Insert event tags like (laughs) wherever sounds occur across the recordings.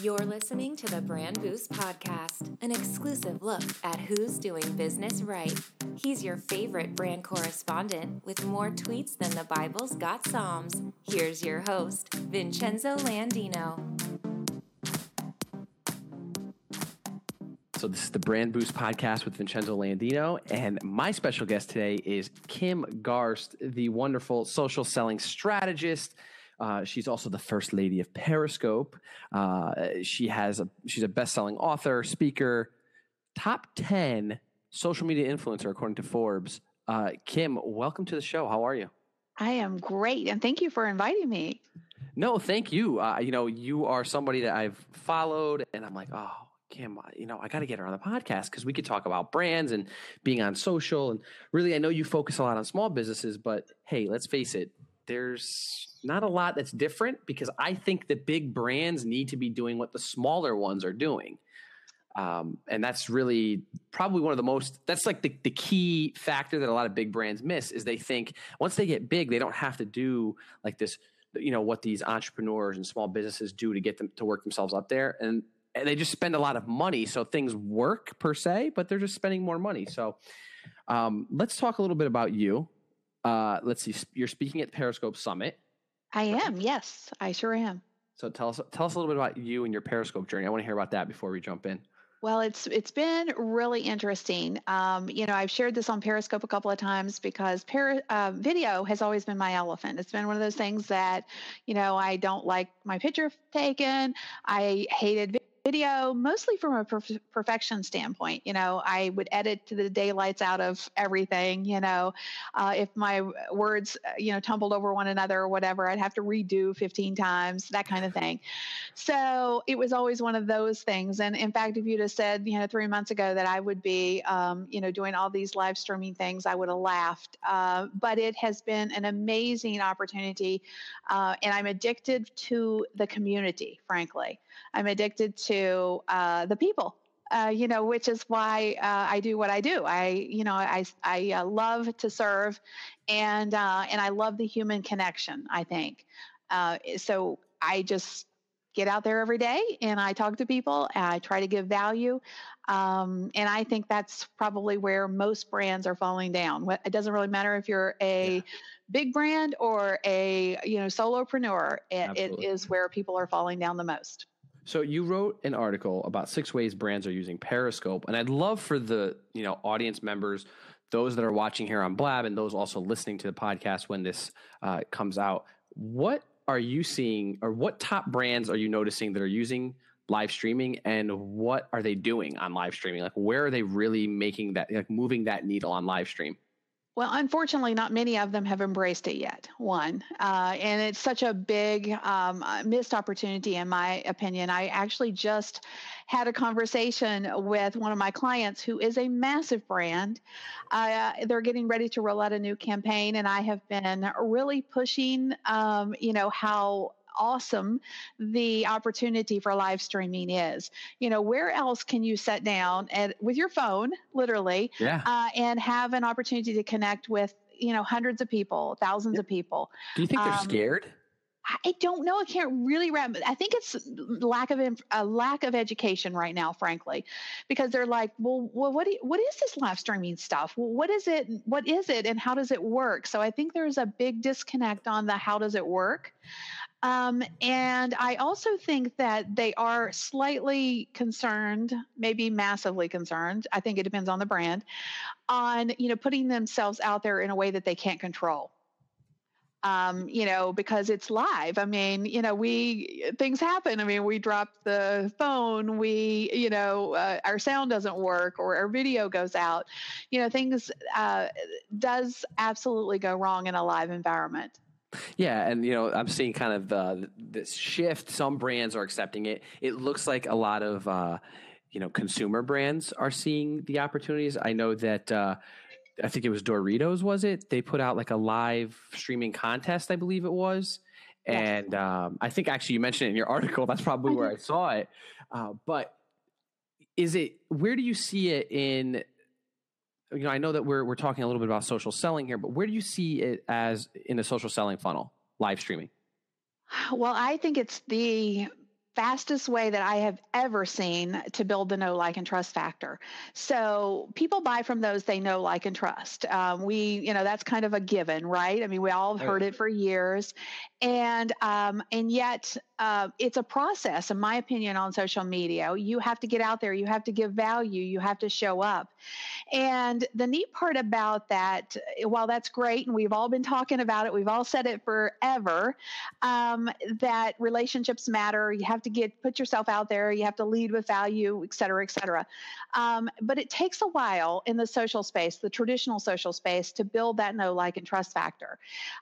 You're listening to the Brand Boost Podcast, an exclusive look at who's doing business right. He's your favorite brand correspondent with more tweets than the Bible's got Psalms. Here's your host, Vincenzo Landino. So, this is the Brand Boost podcast with Vincenzo Landino. And my special guest today is Kim Garst, the wonderful social selling strategist. Uh, she's also the first lady of Periscope. Uh, she has a she's a best selling author, speaker, top ten social media influencer according to Forbes. Uh, Kim, welcome to the show. How are you? I am great, and thank you for inviting me. No, thank you. Uh, you know, you are somebody that I've followed, and I'm like, oh, Kim, you know, I got to get her on the podcast because we could talk about brands and being on social. And really, I know you focus a lot on small businesses, but hey, let's face it, there's not a lot that's different because I think the big brands need to be doing what the smaller ones are doing. Um, and that's really probably one of the most that's like the, the key factor that a lot of big brands miss is they think once they get big they don't have to do like this you know what these entrepreneurs and small businesses do to get them to work themselves up there and and they just spend a lot of money, so things work per se, but they're just spending more money. So um, let's talk a little bit about you. Uh, let's see, you're speaking at the Periscope Summit. I am. Yes, I sure am. So tell us tell us a little bit about you and your Periscope journey. I want to hear about that before we jump in. Well, it's it's been really interesting. Um, you know, I've shared this on Periscope a couple of times because per, uh, video has always been my elephant. It's been one of those things that, you know, I don't like my picture taken. I hated video mostly from a perf- perfection standpoint you know i would edit to the daylights out of everything you know uh, if my words uh, you know tumbled over one another or whatever i'd have to redo 15 times that kind of thing. So it was always one of those things and in fact if you'd have said you know three months ago that i would be um, you know doing all these live streaming things i would have laughed uh, but it has been an amazing opportunity uh, and i'm addicted to the community frankly. I'm addicted to uh, the people. Uh, you know, which is why uh, I do what I do. I, you know, I I uh, love to serve, and uh, and I love the human connection. I think uh, so. I just get out there every day and I talk to people and I try to give value. Um, and I think that's probably where most brands are falling down. It doesn't really matter if you're a yeah. big brand or a you know solopreneur. It, it is where people are falling down the most. So you wrote an article about six ways brands are using Periscope, and I'd love for the you know audience members, those that are watching here on Blab, and those also listening to the podcast when this uh, comes out. What are you seeing, or what top brands are you noticing that are using live streaming, and what are they doing on live streaming? Like, where are they really making that, like, moving that needle on live stream? Well, unfortunately, not many of them have embraced it yet. One, uh, and it's such a big um, uh, missed opportunity, in my opinion. I actually just had a conversation with one of my clients who is a massive brand. Uh, they're getting ready to roll out a new campaign, and I have been really pushing, um, you know, how awesome the opportunity for live streaming is. You know, where else can you sit down and with your phone, literally, yeah. uh, and have an opportunity to connect with you know hundreds of people, thousands yep. of people? Do you think they're um, scared? I don't know. I can't really wrap. I think it's lack of a lack of education right now, frankly, because they're like, well, well, what you, what is this live streaming stuff? Well, what is it? What is it, and how does it work? So I think there's a big disconnect on the how does it work. Um, and I also think that they are slightly concerned, maybe massively concerned. I think it depends on the brand, on you know putting themselves out there in a way that they can't control um, you know, because it's live. I mean, you know, we things happen. I mean, we drop the phone, we, you know, uh, our sound doesn't work or our video goes out. You know, things uh, does absolutely go wrong in a live environment. Yeah, and you know, I'm seeing kind of uh, this shift. Some brands are accepting it. It looks like a lot of uh, you know consumer brands are seeing the opportunities. I know that uh, I think it was Doritos, was it? They put out like a live streaming contest, I believe it was. And um, I think actually you mentioned it in your (laughs) article. That's probably where I saw it. Uh, but is it where do you see it in? You know, I know that we're we're talking a little bit about social selling here, but where do you see it as in the social selling funnel, live streaming? Well, I think it's the fastest way that I have ever seen to build the know, like, and trust factor. So people buy from those they know, like, and trust. Um, we, you know, that's kind of a given, right? I mean, we all have heard it for years, and um, and yet uh, it's a process, in my opinion, on social media. You have to get out there, you have to give value, you have to show up. And the neat part about that, while that's great, and we've all been talking about it, we've all said it forever, um, that relationships matter. You have to get put yourself out there, you have to lead with value, et cetera, et cetera. Um, but it takes a while in the social space, the traditional social space, to build that know, like, and trust factor.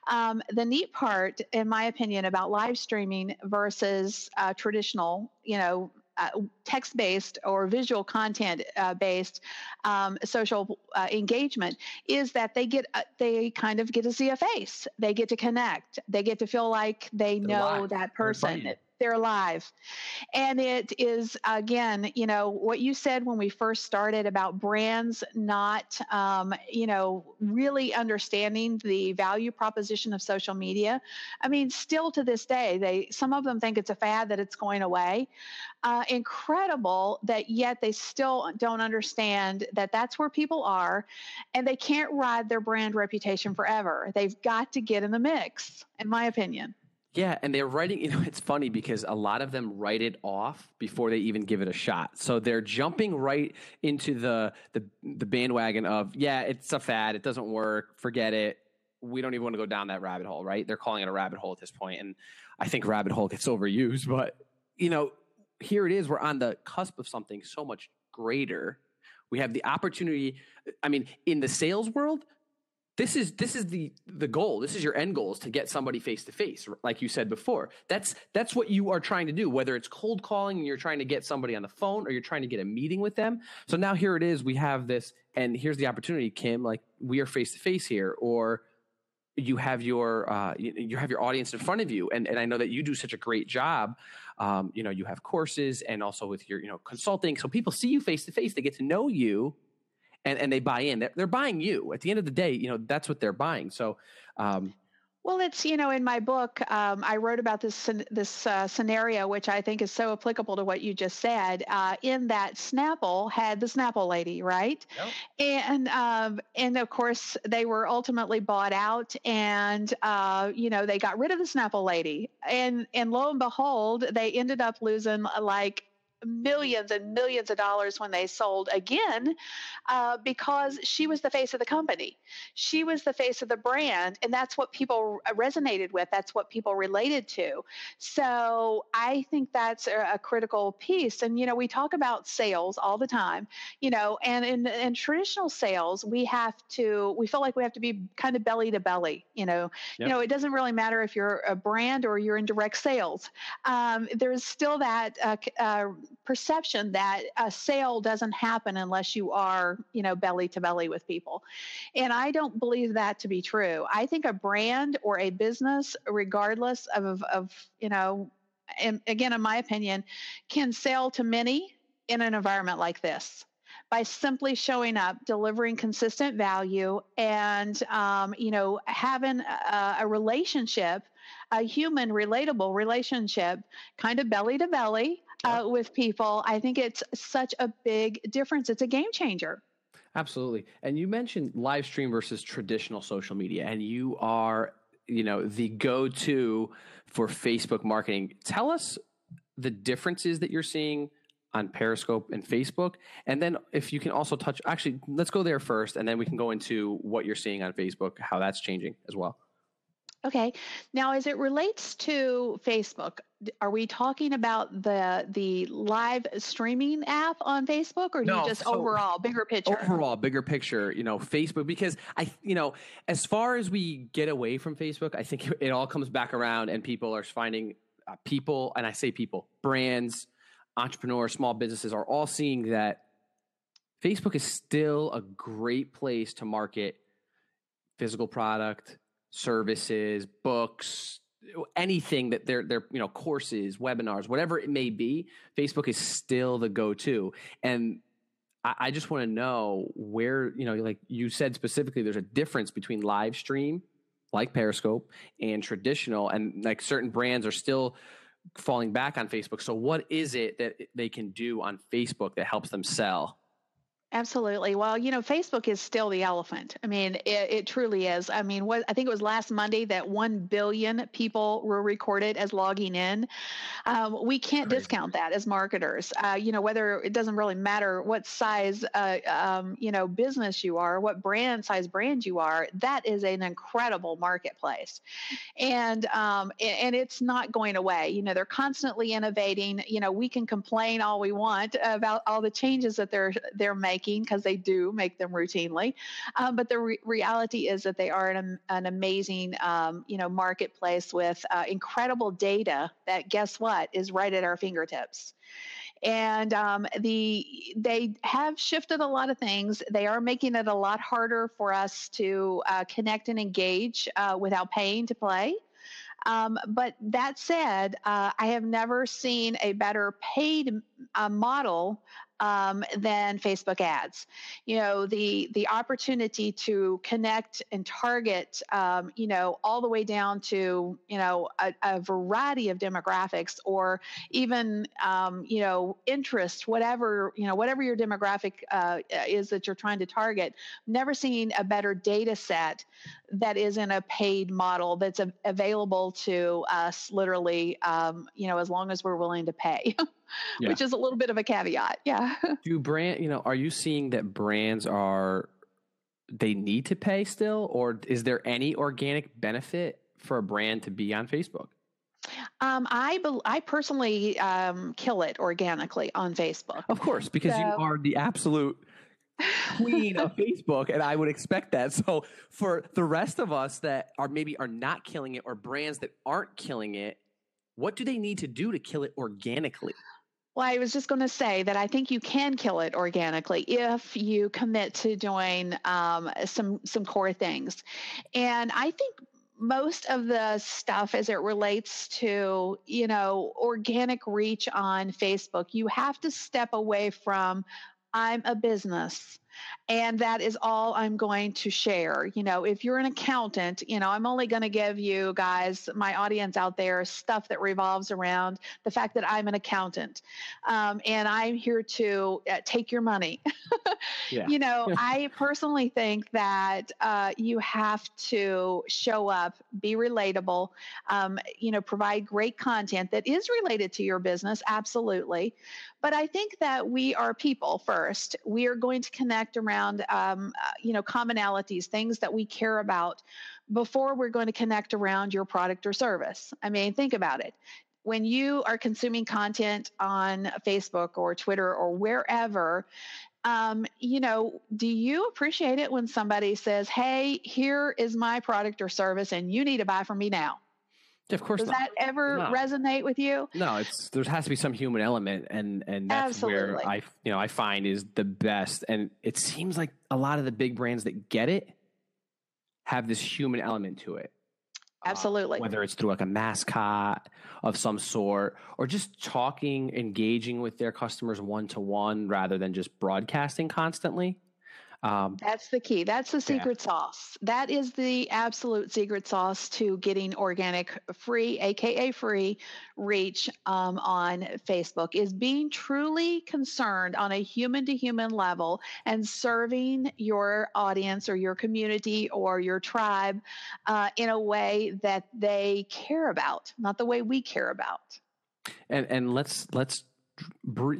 Um, the neat part, in my opinion, about live streaming versus versus uh, traditional, you know, uh, text based or visual content uh, based um, social uh, engagement is that they get uh, they kind of get to see a face they get to connect. They get to feel like they They're know that person they're alive. And it is, again, you know, what you said when we first started about brands not, um, you know, really understanding the value proposition of social media. I mean, still to this day, they some of them think it's a fad that it's going away. Uh, incredible that yet they still don't understand that that's where people are and they can't ride their brand reputation forever. They've got to get in the mix, in my opinion. Yeah, and they're writing, (laughs) you know, it's funny because a lot of them write it off before they even give it a shot. So they're jumping right into the the the bandwagon of, yeah, it's a fad, it doesn't work, forget it. We don't even want to go down that rabbit hole, right? They're calling it a rabbit hole at this point, and I think rabbit hole gets overused, but you know, here it is, we're on the cusp of something so much greater. We have the opportunity, I mean, in the sales world, this is this is the the goal. This is your end goal is to get somebody face to face like you said before. That's that's what you are trying to do whether it's cold calling and you're trying to get somebody on the phone or you're trying to get a meeting with them. So now here it is we have this and here's the opportunity kim like we are face to face here or you have your uh, you, have your audience in front of you. And, and i know that you do such a great job. Um, you know you have courses and also with your you know consulting. So people see you face to face they get to know you and, and they buy in. They're, they're, buying you. At the end of the day, you know that's what they're buying. So, um, well, it's you know in my book um, I wrote about this this uh, scenario, which I think is so applicable to what you just said. Uh, in that Snapple had the Snapple lady, right? Yep. And um, and of course they were ultimately bought out, and uh, you know they got rid of the Snapple lady, and and lo and behold, they ended up losing like millions and millions of dollars when they sold again uh, because she was the face of the company. She was the face of the brand, and that's what people resonated with. That's what people related to. So I think that's a, a critical piece. And, you know, we talk about sales all the time, you know, and in, in traditional sales, we have to, we feel like we have to be kind of belly to belly, you know. Yep. You know, it doesn't really matter if you're a brand or you're in direct sales. Um, there's still that uh, uh, perception that a sale doesn't happen unless you are, you know, belly to belly with people. And I don't believe that to be true. I think a brand or a business, regardless of, of you know, and again, in my opinion, can sell to many in an environment like this by simply showing up, delivering consistent value, and um, you know having a, a, relationship, a human, relatable relationship, kind of belly to belly, uh, with people. I think it's such a big difference. It's a game changer. Absolutely. And you mentioned live stream versus traditional social media, and you are, you know, the go to for Facebook marketing. Tell us the differences that you're seeing on Periscope and Facebook. And then if you can also touch, actually, let's go there first, and then we can go into what you're seeing on Facebook, how that's changing as well. Okay. Now, as it relates to Facebook, are we talking about the the live streaming app on Facebook, or no, just so overall bigger picture? Overall, bigger picture. You know, Facebook because I, you know, as far as we get away from Facebook, I think it all comes back around, and people are finding uh, people, and I say people, brands, entrepreneurs, small businesses are all seeing that Facebook is still a great place to market physical product services, books, anything that they're they're you know courses, webinars, whatever it may be. Facebook is still the go to, and I, I just want to know where you know, like you said specifically, there's a difference between live stream like Periscope and traditional, and like certain brands are still falling back on Facebook. So, what is it that they can do on Facebook that helps them sell? Absolutely. Well, you know, Facebook is still the elephant. I mean, it, it, truly is. I mean, what I think it was last Monday that 1 billion people were recorded as logging in. Um, we can't Crazy. discount that as marketers. Uh, you know, whether it doesn't really matter what size, uh, um, you know, business you are, what brand size brand you are, that is an incredible marketplace. And, um, and it's not going away. You know, they're constantly innovating. You know, we can complain all we want about all the changes that they're, they're making because they do make them routinely. Um, but the re- reality is that they are an, an amazing, um, you know, marketplace with uh, incredible data that guess what is right at our fingertips and um, the they have shifted a lot of things. They are making it a lot harder for us to uh, connect and engage uh, without paying to play. Um, but that said, uh, I have never seen a better paid uh, model um, than Facebook ads. You know, the the opportunity to connect and target, um, you know, all the way down to you know a, a variety of demographics or even um, you know interest, whatever you know, whatever your demographic uh, is that you're trying to target. Never seen a better data set that is in a paid model that's a, available to us literally, um, you know, as long as we're willing to pay. (laughs) yeah. which is a little bit of a caveat. Yeah. (laughs) Do brand, you know, are you seeing that brands are they need to pay still, or is there any organic benefit for a brand to be on Facebook? Um, I be- I personally um, kill it organically on Facebook. Of course, because so. you are the absolute (laughs) queen of Facebook, and I would expect that. So for the rest of us that are maybe are not killing it, or brands that aren't killing it, what do they need to do to kill it organically? Well, I was just going to say that I think you can kill it organically if you commit to doing um, some some core things, and I think most of the stuff as it relates to you know organic reach on Facebook, you have to step away from I'm a business and that is all I'm going to share. You know, if you're an accountant, you know, I'm only going to give you guys, my audience out there, stuff that revolves around the fact that I'm an accountant, um, and I'm here to uh, take your money. (laughs) yeah. You know, (laughs) I personally think that uh, you have to show up, be relatable, um, you know, provide great content that is related to your business, absolutely. But I think that we are people first. We are going to connect around, um, uh, you know, commonalities, things that we care about before we're going to connect around your product or service. I mean, think about it. When you are consuming content on Facebook or Twitter or wherever, um, you know, do you appreciate it when somebody says, Hey, here is my product or service, and you need to buy from me now? Of course, does not. that ever no. resonate with you? No, it's there has to be some human element, and and that's Absolutely. where I you know I find is the best. And it seems like a lot of the big brands that get it have this human element to it. Uh, Absolutely. Uh, whether it's through like a mascot of some sort, or just talking, engaging with their customers one to one, rather than just broadcasting constantly. Um, That's the key. That's the secret yeah. sauce. That is the absolute secret sauce to getting organic free, aka free, reach um, on Facebook is being truly concerned on a human to human level and serving your audience or your community or your tribe uh, in a way that they care about, not the way we care about. And and let's let's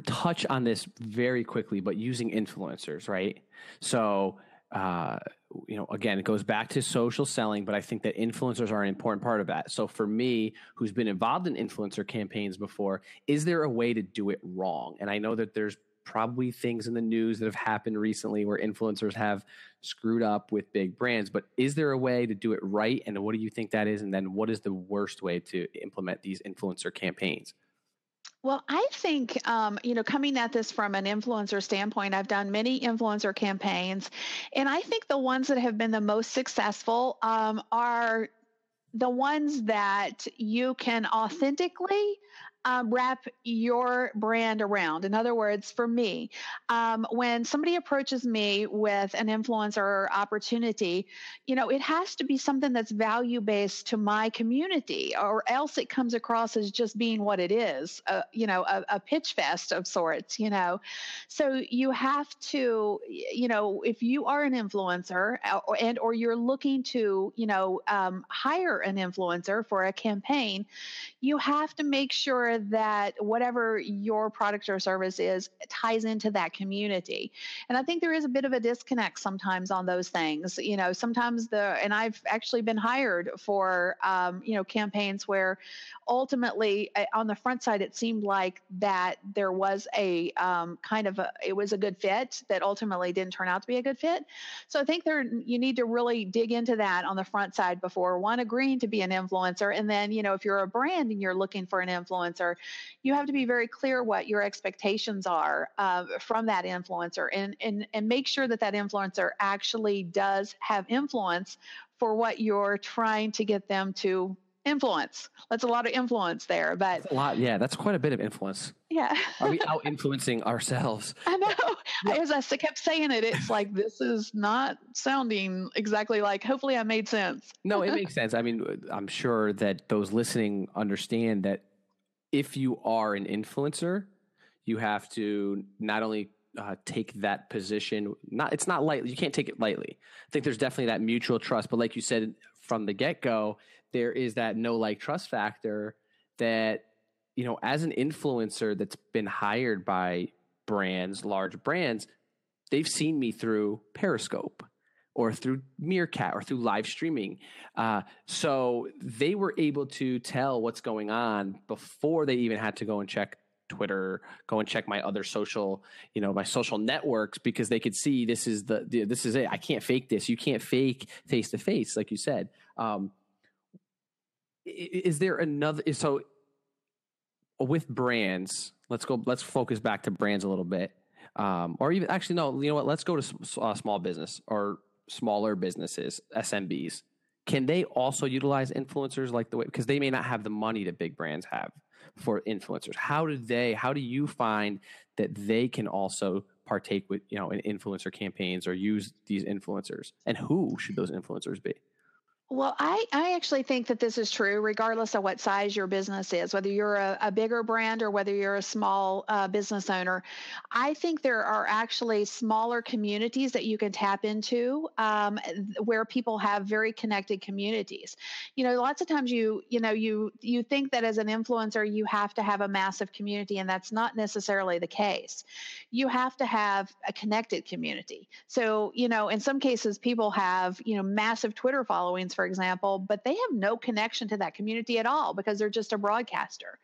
touch on this very quickly, but using influencers, right? So, uh, you know, again, it goes back to social selling, but I think that influencers are an important part of that. So, for me, who's been involved in influencer campaigns before, is there a way to do it wrong? And I know that there's probably things in the news that have happened recently where influencers have screwed up with big brands, but is there a way to do it right? And what do you think that is? And then what is the worst way to implement these influencer campaigns? Well, I think, um, you know, coming at this from an influencer standpoint, I've done many influencer campaigns, and I think the ones that have been the most successful um, are the ones that you can authentically um, wrap your brand around. In other words, for me, um, when somebody approaches me with an influencer opportunity, you know, it has to be something that's value based to my community, or else it comes across as just being what it is, uh, you know, a, a pitch fest of sorts, you know. So you have to, you know, if you are an influencer uh, and or you're looking to, you know, um, hire an influencer for a campaign, you have to make sure that whatever your product or service is ties into that community. And I think there is a bit of a disconnect sometimes on those things. You know, sometimes the, and I've actually been hired for, um, you know, campaigns where ultimately uh, on the front side, it seemed like that there was a um, kind of a, it was a good fit that ultimately didn't turn out to be a good fit. So I think there, you need to really dig into that on the front side before one agreeing to be an influencer. And then, you know, if you're a brand and you're looking for an influencer, you have to be very clear what your expectations are uh, from that influencer and, and, and make sure that that influencer actually does have influence for what you're trying to get them to influence. That's a lot of influence there, but that's a lot. Yeah, that's quite a bit of influence. Yeah. Are we out influencing ourselves? (laughs) I know. Yeah. As I kept saying it, it's like this is not sounding exactly like. Hopefully, I made sense. no, it (laughs) makes sense. I mean, I'm sure that those listening understand that if you are an influencer, you have to not only uh, take that position. Not it's not lightly. You can't take it lightly. I think there's definitely that mutual trust. But like you said from the get go, there is that know like trust factor that you know as an influencer that's been hired by brands, large brands, they've seen me through Periscope or through Meerkat or through live streaming. Uh, so they were able to tell what's going on before they even had to go and check Twitter, go and check my other social, you know, my social networks because they could see this is the, the this is it. I can't fake this. You can't fake face to face, like you said. Um, is there another? So with brands, let's go. Let's focus back to brands a little bit, um, or even actually no. You know what? Let's go to uh, small business or smaller businesses, SMBs. Can they also utilize influencers like the way because they may not have the money that big brands have for influencers? How do they? How do you find that they can also partake with you know in influencer campaigns or use these influencers? And who should those influencers be? Well, I, I actually think that this is true, regardless of what size your business is, whether you're a, a bigger brand or whether you're a small uh, business owner. I think there are actually smaller communities that you can tap into um, where people have very connected communities. You know, lots of times you you know you you think that as an influencer you have to have a massive community, and that's not necessarily the case. You have to have a connected community. So you know, in some cases, people have you know massive Twitter followings for example, but they have no connection to that community at all because they're just a broadcaster.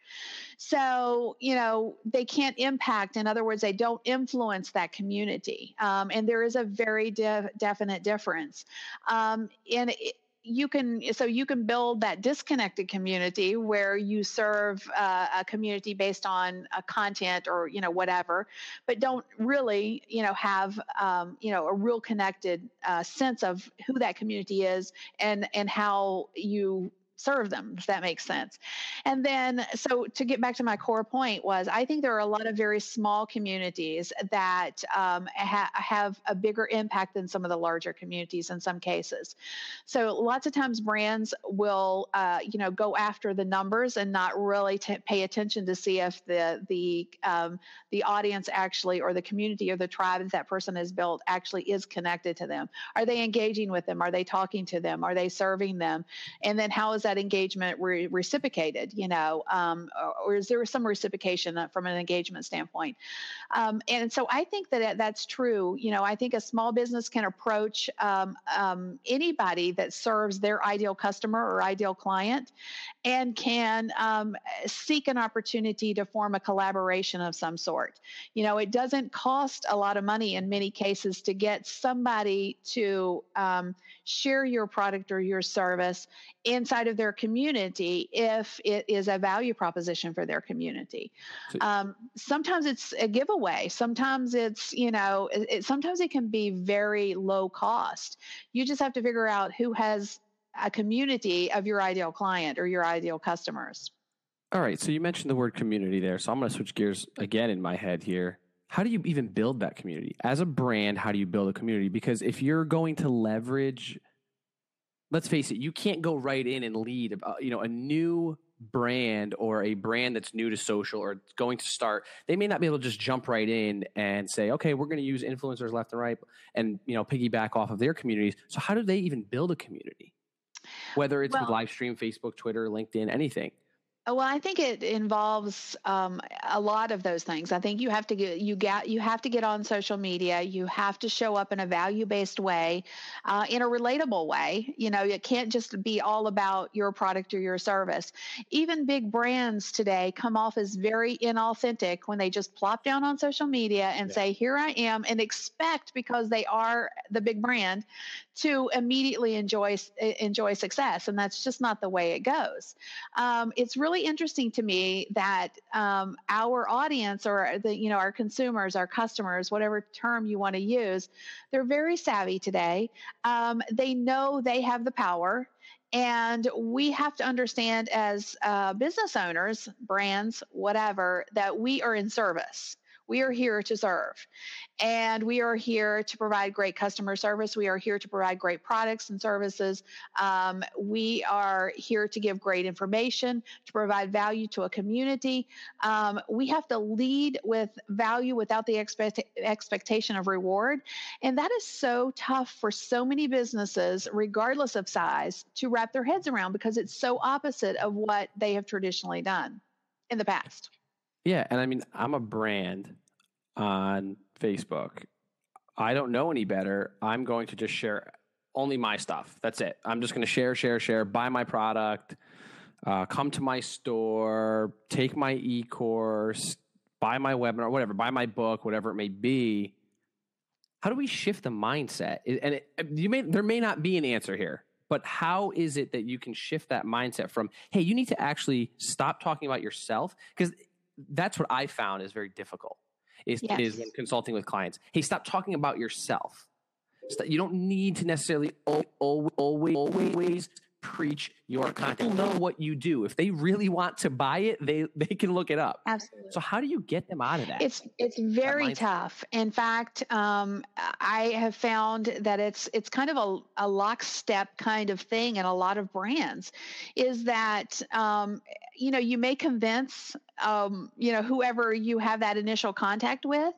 So, you know, they can't impact, in other words, they don't influence that community. Um, and there is a very de- definite difference. Um, and it, you can so you can build that disconnected community where you serve uh, a community based on a content or you know whatever but don't really you know have um, you know a real connected uh, sense of who that community is and and how you serve them if that makes sense. And then so to get back to my core point was i think there are a lot of very small communities that um, ha- have a bigger impact than some of the larger communities in some cases. So lots of times brands will uh, you know go after the numbers and not really t- pay attention to see if the the um, the audience actually or the community or the tribe that that person has built actually is connected to them. Are they engaging with them? Are they talking to them? Are they serving them? And then how is that engagement re- reciprocated, you know, um, or, or, is there some reciprocation uh, from an engagement standpoint? Um, and so I think that that's true. You know, I think a small business can approach um, um, anybody that serves their ideal customer or ideal client and can um, seek an opportunity to form a collaboration of some sort. You know, it doesn't cost a lot of money in many cases to get somebody to um, share your product or your service inside of their community if it is a value proposition for their community. Um, sometimes it's a giveaway. Sometimes it's, you know, it, sometimes it can be very low cost. You just have to figure out who has a community of your ideal client or your ideal customers. All right. So you mentioned the word community there. So I'm going to switch gears again in my head here. How do you even build that community? As a brand, how do you build a community? Because if you're going to leverage, let's face it, you can't go right in and lead, uh, you know, a new brand or a brand that's new to social or going to start, they may not be able to just jump right in and say, okay, we're going to use influencers left and right and, you know, piggyback off of their communities. So how do they even build a community? Whether it's well, with live stream, Facebook, Twitter, LinkedIn, anything. Well, I think it involves um, a lot of those things. I think you have to get you get you have to get on social media. You have to show up in a value based way, uh, in a relatable way. You know, it can't just be all about your product or your service. Even big brands today come off as very inauthentic when they just plop down on social media and yeah. say, "Here I am," and expect because they are the big brand to immediately enjoy enjoy success, and that's just not the way it goes. Um, it's really really interesting to me that um, our audience or the you know our consumers, our customers, whatever term you want to use, they're very savvy today. Um, they know they have the power. And we have to understand as uh, business owners, brands, whatever, that we are in service. We are here to serve. And we are here to provide great customer service. We are here to provide great products and services. Um, we are here to give great information, to provide value to a community. Um, we have to lead with value without the expect- expectation of reward. And that is so tough for so many businesses, regardless of size, to wrap their heads around because it's so opposite of what they have traditionally done in the past. Yeah. And I mean, I'm a brand on Facebook. I don't know any better. I'm going to just share only my stuff. That's it. I'm just going to share, share, share, buy my product, uh, come to my store, take my e course, buy my webinar, whatever, buy my book, whatever it may be. How do we shift the mindset? And it, you may there may not be an answer here, but how is it that you can shift that mindset from hey, you need to actually stop talking about yourself because that's what I found is very difficult is, yes. is when consulting with clients. Hey, stop talking about yourself. You don't need to necessarily always, always, always preach your content. People Know what you do. If they really want to buy it, they they can look it up. Absolutely. So how do you get them out of that? It's it's very tough. In fact, um, I have found that it's it's kind of a, a lockstep kind of thing in a lot of brands. Is that um, you know you may convince um, you know whoever you have that initial contact with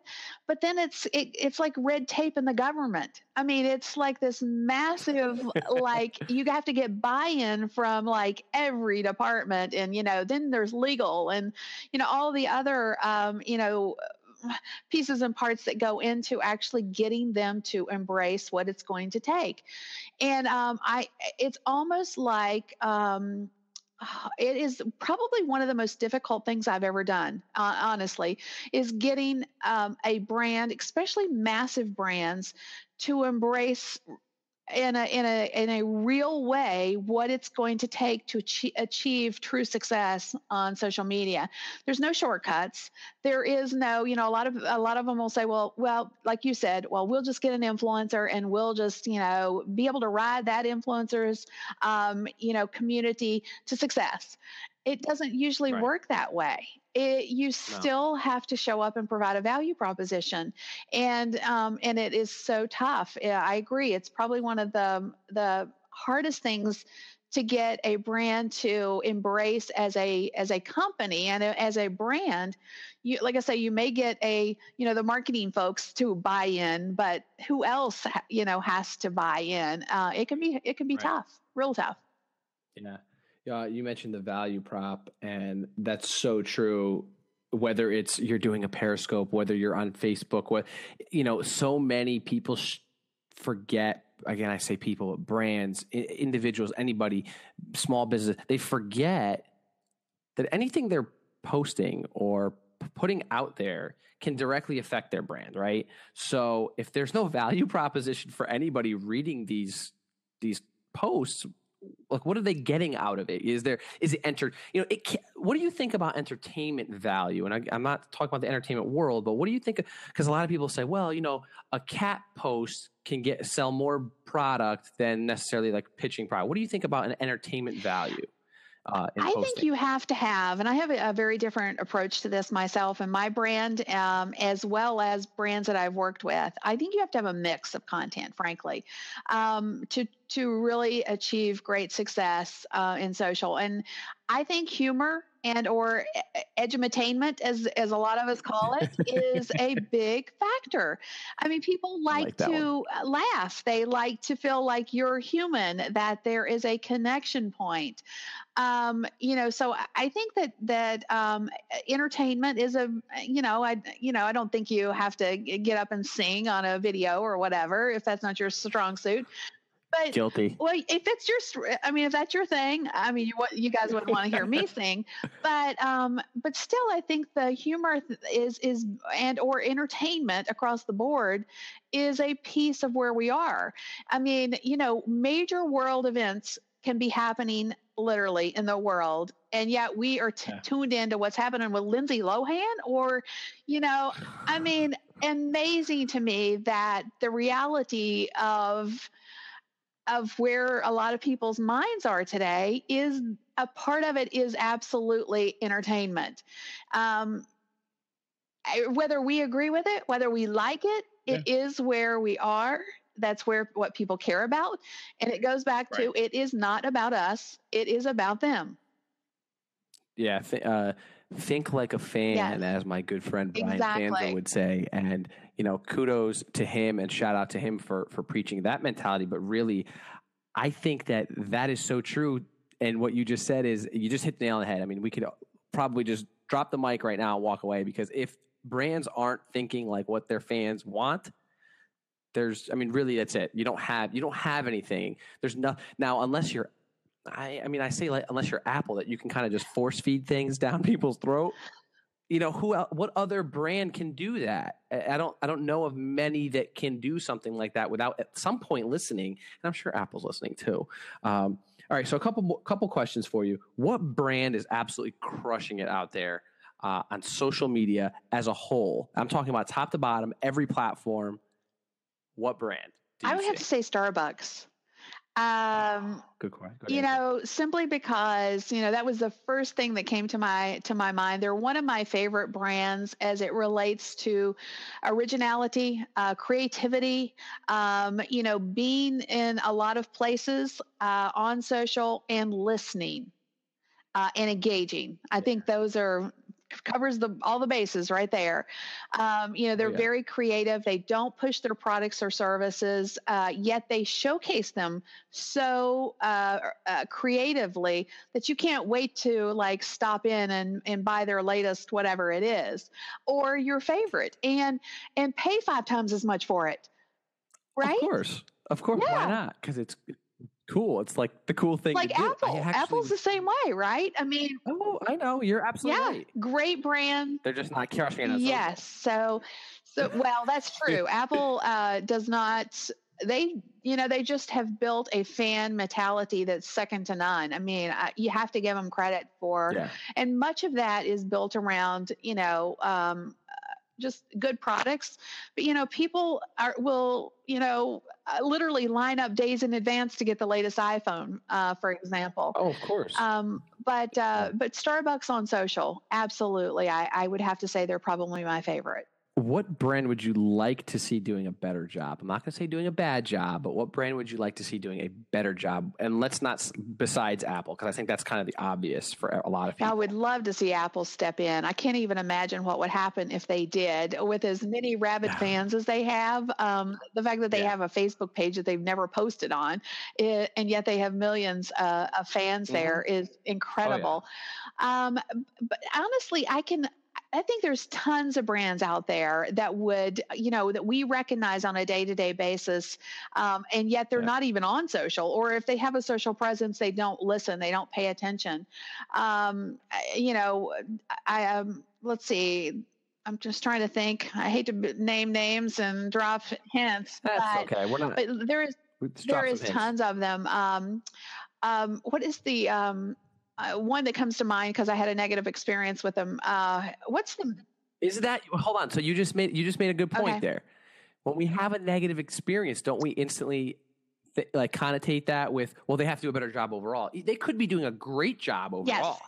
but then it's it, it's like red tape in the government. I mean it's like this massive (laughs) like you have to get buy-in from like every department and you know then there's legal and you know all the other um, you know pieces and parts that go into actually getting them to embrace what it's going to take. And um, i it's almost like um, it is probably one of the most difficult things I've ever done, uh, honestly, is getting um, a brand, especially massive brands, to embrace in a in a in a real way what it's going to take to achieve, achieve true success on social media. There's no shortcuts. There is no you know a lot of a lot of them will say well well like you said well we'll just get an influencer and we'll just you know be able to ride that influencer's um, you know community to success it doesn't usually right. work that way. It, you still no. have to show up and provide a value proposition, and um, and it is so tough. I agree. It's probably one of the the hardest things to get a brand to embrace as a as a company and a, as a brand you like i say you may get a you know the marketing folks to buy in but who else you know has to buy in uh, it can be it can be right. tough real tough yeah uh, you mentioned the value prop, and that's so true. Whether it's you're doing a Periscope, whether you're on Facebook, what you know, so many people sh- forget. Again, I say people, brands, I- individuals, anybody, small business, they forget that anything they're posting or putting out there can directly affect their brand, right? So if there's no value (laughs) proposition for anybody reading these these posts, like what are they getting out of it? Is there is it entered you know it can, what do you think about entertainment value? And I, am not talking about the entertainment world but what do you think because a lot of people say well you know a cat post can get sell more product than necessarily like pitching product. What do you think about an entertainment value Uh, I posting? think you have to have, and I have a, a very different approach to this myself and my brand, um, as well as brands that I've worked with. I think you have to have a mix of content, frankly, um, to to really achieve great success uh, in social. And I think humor and or edutainment as as a lot of us call it (laughs) is a big factor. I mean people like, like to one. laugh. They like to feel like you're human that there is a connection point. Um, you know so i think that that um, entertainment is a you know i you know i don't think you have to get up and sing on a video or whatever if that's not your strong suit but guilty. Well, if it's your, I mean, if that's your thing, I mean, you, you guys wouldn't want to hear me sing, (laughs) but um, but still, I think the humor is is and or entertainment across the board is a piece of where we are. I mean, you know, major world events can be happening literally in the world and yet we are t- yeah. tuned into what's happening with Lindsay Lohan or you know I mean (laughs) amazing to me that the reality of of where a lot of people's minds are today is a part of it is absolutely entertainment. Um, whether we agree with it, whether we like it, yeah. it is where we are. That's where what people care about. And it goes back right. to it is not about us, it is about them. Yeah. Th- uh, think like a fan, yes. as my good friend Brian exactly. Fanzo would say. And you know, kudos to him and shout out to him for for preaching that mentality. But really, I think that that is so true. And what you just said is you just hit the nail on the head. I mean, we could probably just drop the mic right now and walk away because if brands aren't thinking like what their fans want, there's, I mean, really, that's it. You don't have, you don't have anything. There's no now unless you're I, I mean, I say like, unless you're Apple, that you can kind of just force feed things (laughs) down people's throat. You know who what other brand can do that? I don't i don't know of many that can do something like that without at some point listening and i'm sure apple's listening too. Um, all right so a couple couple questions for you. What brand is absolutely crushing it out there uh, on social media as a whole? I'm talking about top to bottom every platform. What brand i would have to say starbucks um, Good question. you know, simply because you know that was the first thing that came to my to my mind. They're one of my favorite brands as it relates to originality, uh, creativity. Um, you know, being in a lot of places uh, on social and listening. Uh, and engaging. I think those are covers the all the bases right there. Um, you know, they're yeah. very creative. They don't push their products or services, uh, yet they showcase them so uh, uh, creatively that you can't wait to like stop in and and buy their latest whatever it is or your favorite and and pay five times as much for it. Right? Of course. Of course. Yeah. Why not? Because it's cool. It's like the cool thing. Like Apple. Actually, Apple's the same way, right? I mean, oh, I know. You're absolutely yeah, right. Great brand. They're just not crushing it. Yes. So, so well, that's (laughs) true. Apple uh, does not. They, you know, they just have built a fan mentality that's second to none. I mean, I, you have to give them credit for, yeah. and much of that is built around, you know, um, just good products. But you know people are will you know uh, literally line up days in advance to get the latest iphone uh, for example. Oh of course. Um, but uh, but starbucks on social absolutely. I, I would have to say they're probably my favorite what brand would you like to see doing a better job? I'm not going to say doing a bad job, but what brand would you like to see doing a better job? And let's not, besides Apple, because I think that's kind of the obvious for a lot of people. I would love to see Apple step in. I can't even imagine what would happen if they did with as many rabid fans as they have. Um, the fact that they yeah. have a Facebook page that they've never posted on, it, and yet they have millions uh, of fans mm-hmm. there is incredible. Oh, yeah. um, but honestly, I can I think there's tons of brands out there that would, you know, that we recognize on a day to day basis, um, and yet they're yeah. not even on social. Or if they have a social presence, they don't listen, they don't pay attention. Um, you know, I um, let's see. I'm just trying to think. I hate to name names and drop hints. That's but, okay. We're not. But there is there is tons of them. Um, um, what is the um, uh, one that comes to mind because I had a negative experience with them. Uh, what's the? Is that hold on? So you just made you just made a good point okay. there. When we have a negative experience, don't we instantly th- like connotate that with, well, they have to do a better job overall. They could be doing a great job overall. Yes.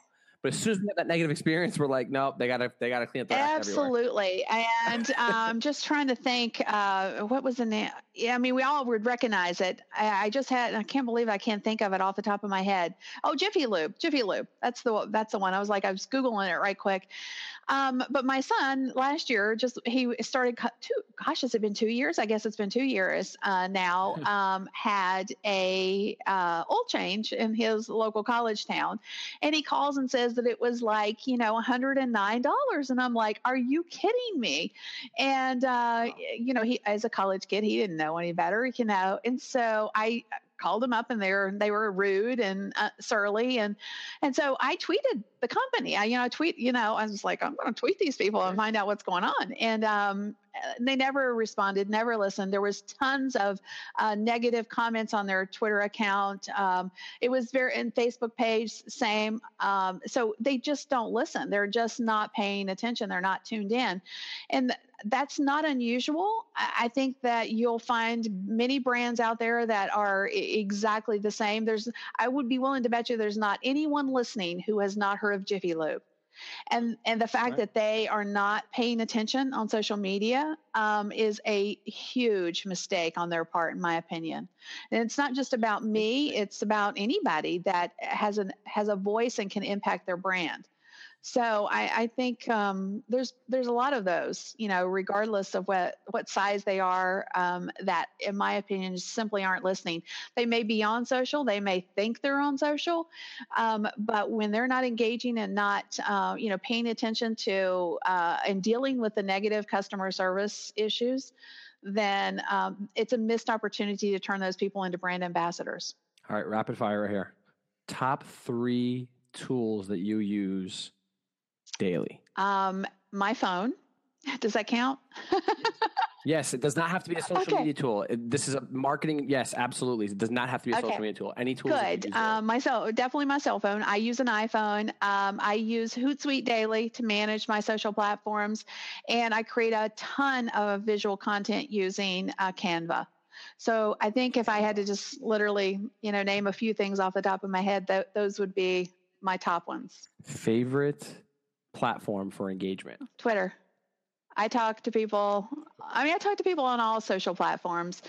But as soon as we have that negative experience, we're like, nope, they gotta they gotta clean up. Absolutely. And um, just trying to think, uh, what was the name? Yeah, I mean, we all would recognize it. I, I just had, I can't believe I can't think of it off the top of my head. Oh, Jiffy Lube, Jiffy Lube. That's the that's the one. I was like, I was googling it right quick. Um, but my son last year just he started two. Gosh, has it been two years? I guess it's been two years uh, now. (laughs) Um, had a uh, oil change in his local college town, and he calls and says that it was like you know 109 dollars, and I'm like, are you kidding me? And uh, you know, he as a college kid, he didn't know any better, you know, and so I called them up and they were they were rude and uh, surly. And and so I tweeted the company. I you know I tweet you know I was like I'm going to tweet these people and find out what's going on. And um, they never responded, never listened. There was tons of uh, negative comments on their Twitter account. Um, it was very in Facebook page same. Um, so they just don't listen. They're just not paying attention. They're not tuned in, and that's not unusual. I think that you'll find many brands out there that are exactly the same. There's, I would be willing to bet you there's not anyone listening who has not heard of Jiffy Lube. And, and the fact right. that they are not paying attention on social media um, is a huge mistake on their part, in my opinion. And it's not just about me; it's about anybody that has an has a voice and can impact their brand. So I, I think um, there's there's a lot of those, you know, regardless of what what size they are, um, that in my opinion simply aren't listening. They may be on social, they may think they're on social, um, but when they're not engaging and not, uh, you know, paying attention to uh, and dealing with the negative customer service issues, then um, it's a missed opportunity to turn those people into brand ambassadors. All right, rapid fire right here. Top three tools that you use daily? Um, my phone. (laughs) Does that count? (laughs) yes, it does not have to be a social okay. media tool. This is a marketing. Yes, absolutely. It does not have to be a okay. social media tool. Any tool. Good. Um, my cell, definitely my cell phone. I use an iPhone. Um, I use Hootsuite daily to manage my social platforms, and I create a ton of visual content using uh, Canva. So I think if I had to just literally, you know, name a few things off the top of my head, that those would be my top ones. Favorite platform for engagement? Twitter. I talk to people. I mean, I talk to people on all social platforms,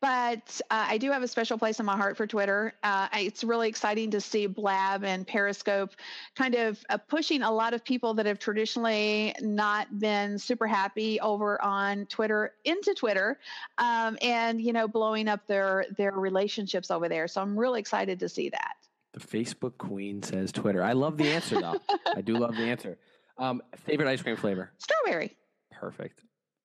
but uh, I do have a special place in my heart for Twitter. Uh, it's really exciting to see Blab and Periscope kind of uh, pushing a lot of people that have traditionally not been super happy over on Twitter into Twitter, um, and you know, blowing up their their relationships over there. So I'm really excited to see that. The Facebook Queen says Twitter. I love the answer though. (laughs) I do love the answer. Um, favorite ice cream flavor? Strawberry. Perfect.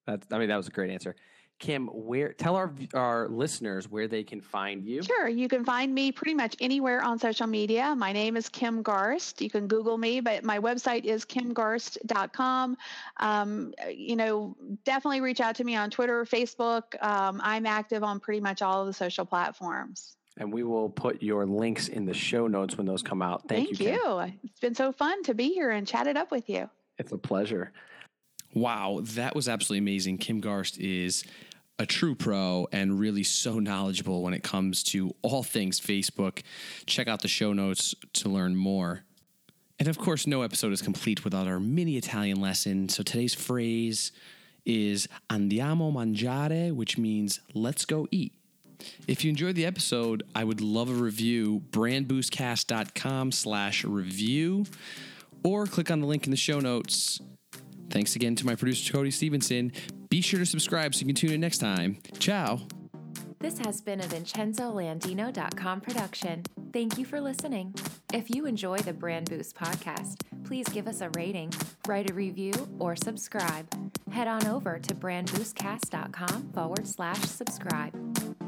That's. I mean, that was a great answer. Kim, where tell our our listeners where they can find you. Sure, you can find me pretty much anywhere on social media. My name is Kim Garst. You can Google me, but my website is kimgarst.com. Um, you know, definitely reach out to me on Twitter, Facebook. Um, I'm active on pretty much all of the social platforms. And we will put your links in the show notes when those come out. Thank, you. Thank you. you. It's been so fun to be here and chat it up with you. It's a pleasure. Wow, that was absolutely amazing. Kim Garst is a true pro and really so knowledgeable when it comes to all things Facebook. Check out the show notes to learn more. And of course, no episode is complete without our mini Italian lesson. So today's phrase is andiamo mangiare, which means let's go eat. If you enjoyed the episode, I would love a review. Brandboostcast.com slash review or click on the link in the show notes. Thanks again to my producer, Cody Stevenson. Be sure to subscribe so you can tune in next time. Ciao. This has been a VincenzoLandino.com production. Thank you for listening. If you enjoy the Brand Boost podcast, please give us a rating, write a review, or subscribe. Head on over to brandboostcast.com forward slash subscribe.